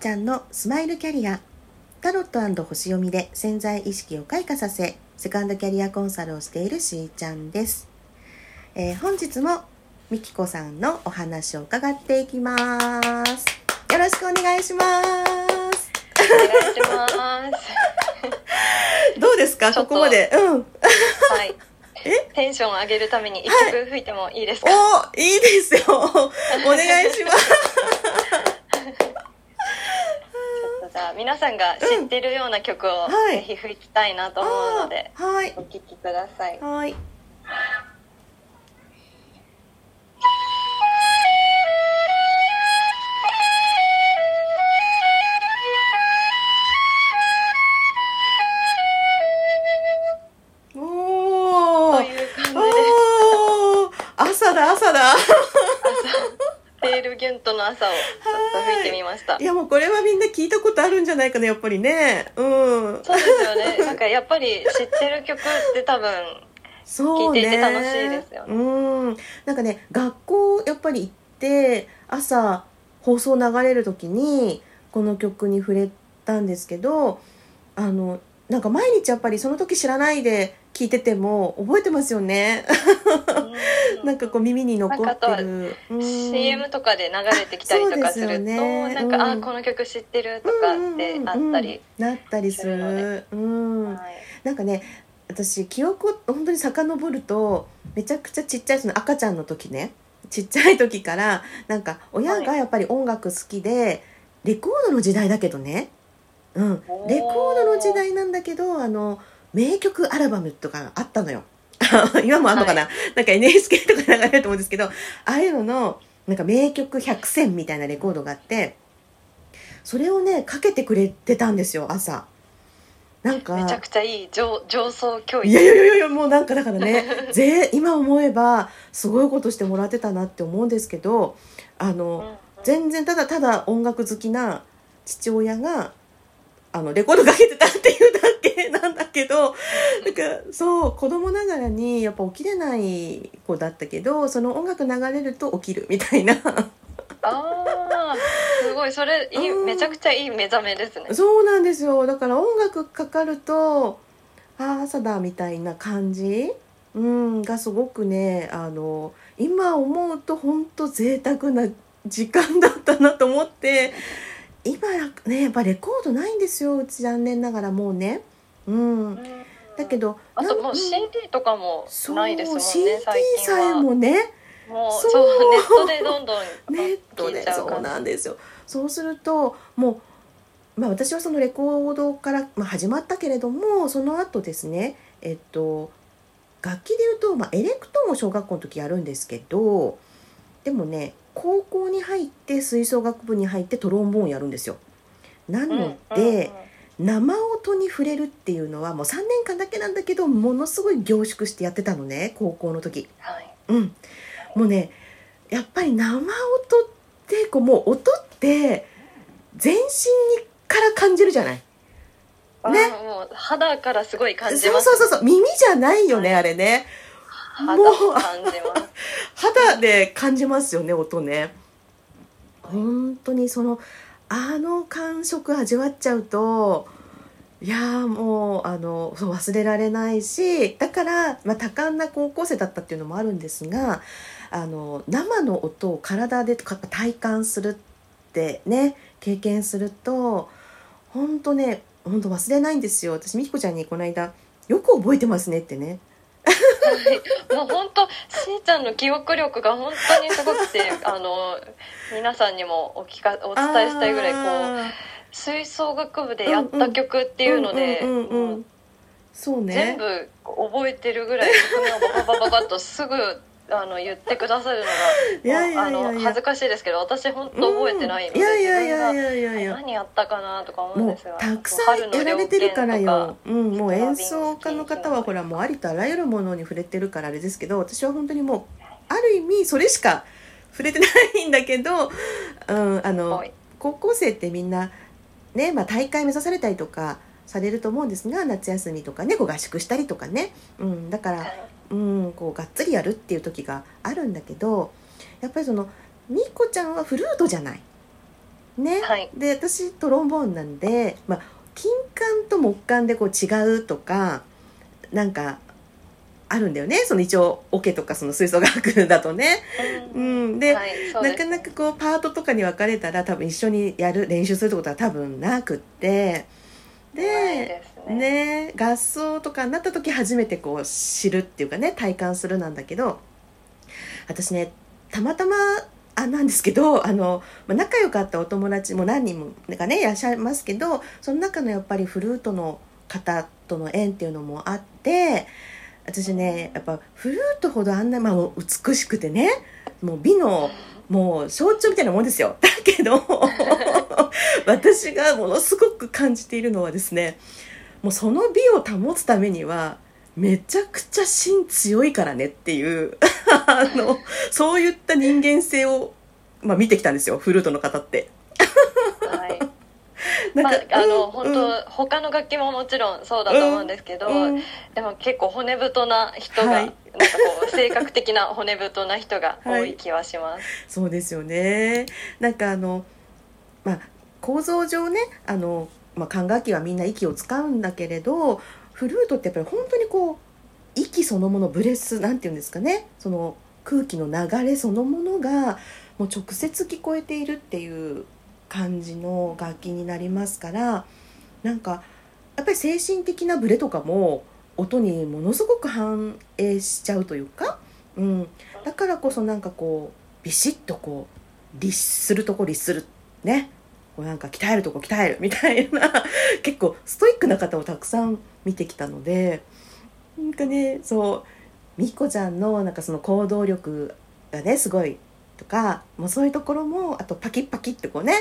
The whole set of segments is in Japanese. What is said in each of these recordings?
ちゃんのスマイルキャリアタロット星読みで潜在意識を開花させセカンドキャリアコンサルをしているしーちゃんです、えー本日もみきこさんのお話を伺っていきます。よろしくお願いします。お願いします。どうですか？ことこまで。うん。はい。え？テンション上げるために一曲吹いてもいいですか、おいいですよ。お願いしますじゃあ皆さんが知ってるような曲をはい。ぜひ吹きたいなと思うので、はい。お聴きください。はい。朝だ朝だテールギュントの朝をちょっと吹いてみました。い。やもうこれはみんな聞いたことあるんじゃないかなやっぱりね。うん。そうですよね。なんかやっぱり知ってる曲って多分、そうね。聞いていて楽しいですよね。うん。なんかね学校やっぱり行って朝放送流れる時にこの曲に触れたんですけどあのなんか毎日やっぱりその時知らないで聞いてても覚えてますよねなんかこう耳に残ってる、うん。CM とかで流れてきたりとかするとそうですよね。なんか、うん。あこの曲知ってるとかってあったり、なったりする。うん。はい。なんかね私記憶を本当に遡るとめちゃくちゃちっちゃいその赤ちゃんの時ね。ちっちゃい時からなんか親がやっぱり音楽好きで、レコードの時代だけどね。うん。レコードの時代なんだけどあの名曲アルバムとかあったのよ 今もあんのかな、なんか NHK とかで流れると思うんですけどああいうののなんか名曲100選みたいなレコードがあってそれをねかけてくれてたんですよ朝。なんかめちゃくちゃいい上上層教育。いやいやいやいやもうなんかだからね ぜ今思えばすごいことしてもらってたなって思うんですけどあの、うんうん。全然ただただ音楽好きな父親があのレコードかけてたっていうだけなんだけどなんかそう子供ながらにやっぱ起きれない子だったけどその音楽流れると起きるみたいな。ああすごい。それいいうんめちゃくちゃいい目覚めですね。そうなんですよ。だから音楽かかるとああ朝だみたいな感じ、うん、がすごくねあの今思うと本当贅沢な時間だったなと思って今ねやっぱレコードないんですようち残念ながらもうね。うん、だけどあともう CD とかもそうないですもんね CD さえはもね。もうそうネットでどんどんネット聞でそうなんですよ。そうするともう、まあ、私はそのレコードから、まあ、始まったけれどもその後ですねえっと楽器でいうと、まあ、エレクトーンを小学校の時やるんですけどでもね高校に入って吹奏楽部に入ってトロンボーンやるんですよ。なので、生音に触れるっていうのはもう3年間だけなんだけどものすごい凝縮してやってたのね高校の時。はい。うん、もうねやっぱり生音ってこうもう音って全身にから感じるじゃない。ねね。もう肌からすごい感じそうますそうそうそう。耳じゃないよね、はい。あれね肌もう。を感じます。肌で感じますよね音ね。本当にそのあの感触味わっちゃうといやーもうあのそう忘れられないしだから、まあ、多感な高校生だったっていうのもあるんですがあの生の音を体でか体感するってね経験すると本当ね本当忘れないんですよ。私みきこちゃんにこの間よく覚えてますねってねもう本当しーちゃんの記憶力が本当にすごくて あの皆さんにもお聞かお伝えしたいぐらいこうあ吹奏楽部でやった曲っていうので、う全部覚えてるぐらい曲名をバババババッとすぐあの言ってくださるのがいやいやいやいや。あの恥ずかしいですけど私本当覚えてないので、うんいやいやいやい自やいやいや。何やったかなとか思うんですがたくさんやられてるからよ、うん、もう演ス奏家の方はほらもうありとあらゆるものに触れてるからあれですけど私は本当にもうある意味それしか触れてないんだけど、うん、あのはい。高校生ってみんなね、まあ、大会目指されたりとかされると思うんですが夏休みとかねこう合宿したりとかね、うん、だからうん、こうがっつりやるっていう時があるんだけどやっぱりそのみこちゃんはフルートじゃない。ね、はい。で私トロンボーンなんで、まあ、金管と木管でこう違うとかなんかあるんだよね。その一応オケとかその吹奏楽だとね。うん、で、はいです。なかなかこうパートとかに分かれたら多分一緒にやる練習するってことは多分なくって。でねね合奏とかになった時初めてこう知るっていうかね体感するなんだけど私ねたまたまあなんですけどあの、まあ、仲良かったお友達も何人もがねいらっしゃいますけどその中のやっぱりフルートの方との縁っていうのもあって私ねやっぱフルートほどあんな、まあ、美しくてねもう美のもう象徴みたいなもんですよ。だけど 私がものすごく感じているのはですねもうその美を保つためにはめちゃくちゃ芯強いからねっていう あのそういった人間性を、まあ、見てきたんですよフルートの方って。はい。なんか、まあ、あの、うん本当、他の楽器ももちろんそうだと思うんですけど、うんでも結構骨太な人が、はい。なんかこう性格的な骨太な人が 多い気はします、そうですよね。なんかあのまあ構造上ねあの、まあ、管楽器はみんな息を使うんだけれどフルートってやっぱり本当にこう息そのものブレスなんていうんですかね。その空気の流れそのものがもう直接聞こえているっていう感じの楽器になりますからなんかやっぱり精神的なブレとかも音にものすごく反映しちゃうというか、うん、だからこそなんかこうビシッとこう律するとこ律する。ね。こうなんか鍛えるとこ鍛えるみたいな 結構ストイックな方をたくさん見てきたのでなんかねそうみっこちゃんのなんかその行動力がねすごいとかもうそういうところもあとパキッパキッってこうね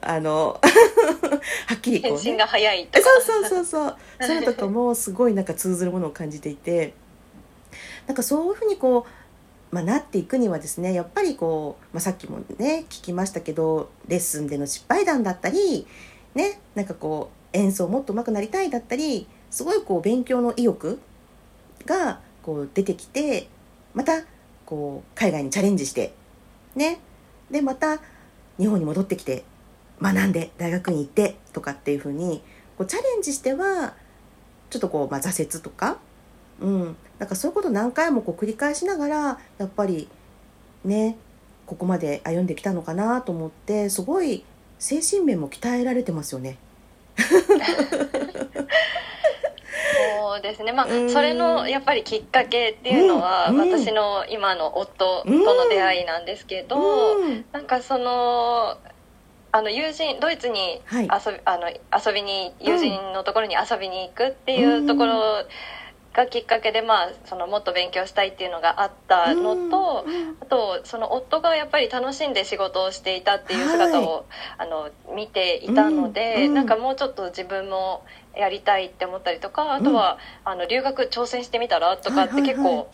あの はっきりこう、ね、返信が早いとか。そうそうそうそう。そういうのとかもすごいなんか通ずるものを感じていてなんかそういうふうにこう、まあ、なっていくにはですねやっぱりこう、まあ、さっきもね聞きましたけどレッスンでの失敗談だったりねなんかこう演奏もっと上手くなりたいだったりすごいこう勉強の意欲がこう出てきてまたこう海外にチャレンジしてねでまた日本に戻ってきて学んで大学に行ってとかっていう風にこうチャレンジしてはちょっとこう、まあ、挫折とか、うん、なんかそういうことを何回もこう繰り返しながらやっぱりねここまで歩んできたのかなと思ってすごい精神面も鍛えられてますよね。そうですね。まあうん。それのやっぱりきっかけっていうのは、私の今の夫との出会いなんですけど、うん。なんかそのあの友人ドイツにはい。遊び,、あの遊びに友人のところに遊びに行くっていうところがきっかけで、まあ、そのもっと勉強したいっていうのがあったのと、うんあとその夫がやっぱり楽しんで仕事をしていたっていう姿を、あの見ていたので、うんうんなんかもうちょっと自分もやりたいって思ったりとかあとは、あの留学挑戦してみたらとかってはいはいはい。結構。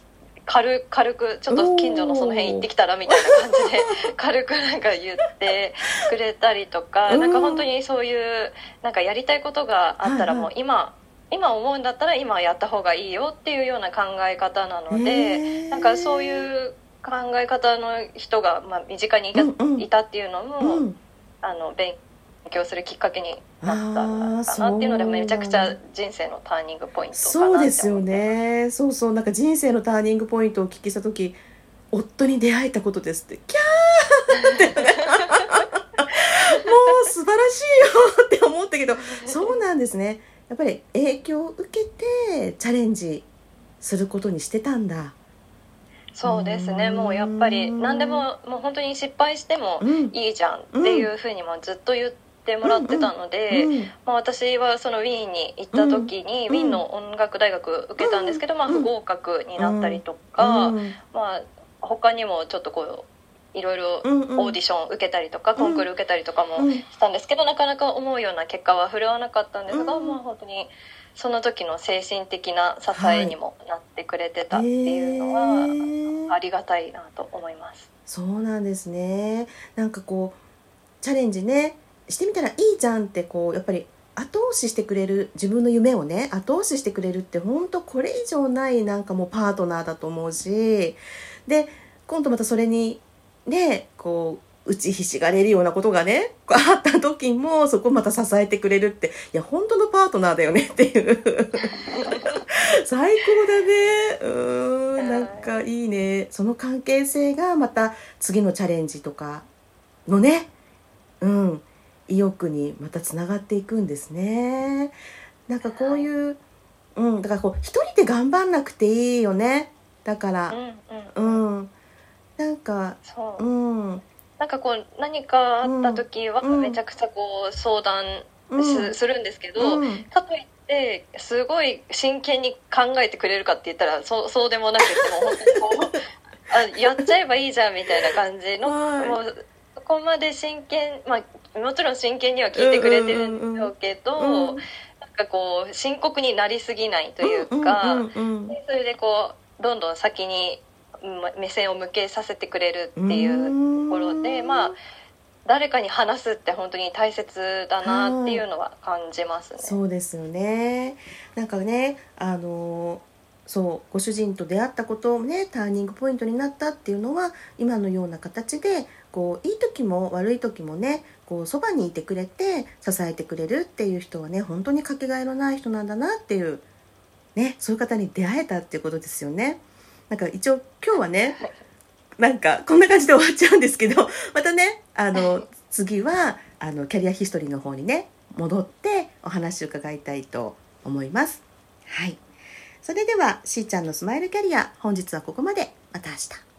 軽軽くちょっと近所のその辺行ってきたらみたいな感じで軽くなんか言ってくれたりとかうん。なんか本当にそういうなんかやりたいことがあったらはいはい。もう今今思うんだったら今やった方がいいよっていうような考え方なのへでー。なんかそういう考え方の人がまあ身近にいた,、うんうん。いたっていうのも、うん。あの勉強するきっかけになったかなっていうのでめちゃくちゃ人生のターニングポイントそうですよね。そうそう。なんか人生のターニングポイントをお聞きした時夫に出会えたことですってキャーって。もう素晴らしいよって思ったけどそうなんですねやっぱり影響を受けてチャレンジすることにしてたんだ。そうですね。うん。もうやっぱり何でももう本当に失敗してもうん。いいじゃんっていうふうにもずっと言ってもらってたので、うん。まあ、私はそのウィーンに行った時に、うん。ウィーンの音楽大学受けたんですけど、まあ、うん不合格になったりとか、うん。まあ、他にもちょっとこういろいろオーディション受けたりとか、コンクール受けたりとかもうん。したんですけど、なかなか思うような結果は振るわなかったんですが、うん。まあ、本当にその時の精神的な支えにもなってくれてたっていうのへは、ー。ありがたいなと思います。そうなんですね。なんかこうチャレンジねしてみたらいいじゃんってこうやっぱり後押ししてくれる自分の夢をね後押ししてくれるって本当これ以上ないなんかもうパートナーだと思うしで今度またそれにねこ打ちひしがれるようなことがねあった時もそこをまた支えてくれるっていや本当のパートナーだよねっていう。最高だね。うんなんかいいね。その関係性がまた次のチャレンジとかのねうん意欲にまたつながっていくんですね。なんかこういううんだからこう一人で頑張んなくていいよね。だからうんうん。うんなんかそう。うん。なんかこう何かあった時はうん。めちゃくちゃこう相談うん。す,、るんですけど、うん。かといってすごい真剣に考えてくれるかって言ったらそうそうでもなくてもう本当にこうあやっちゃえばいいじゃんみたいな感じの、はい。もうそこまで真剣まあもちろん真剣には聞いてくれてるんでしょうけど、うん。なんかこう深刻になりすぎないというか、うん。うん。うん。でそれでこうどんどん先にうん目線を向けさせてくれるっていうところでまあ誰かに話すって本当に大切だなっていうのは感じますね。そうですよねなんかねあのそうご主人と出会ったことをねターニングポイントになったっていうのは今のような形でこういい時も悪い時もねこうそばにいてくれて支えてくれるっていう人はね本当にかけがえのない人なんだなっていうねそういう方に出会えたっていうことですよね。なんか一応今日はねなんかこんな感じで終わっちゃうんですけど またねあの次はあのキャリアヒストリーの方にね戻ってお話を伺いたいと思います。はい。それではしーちゃんのスマイルキャリア本日はここまでまた明日。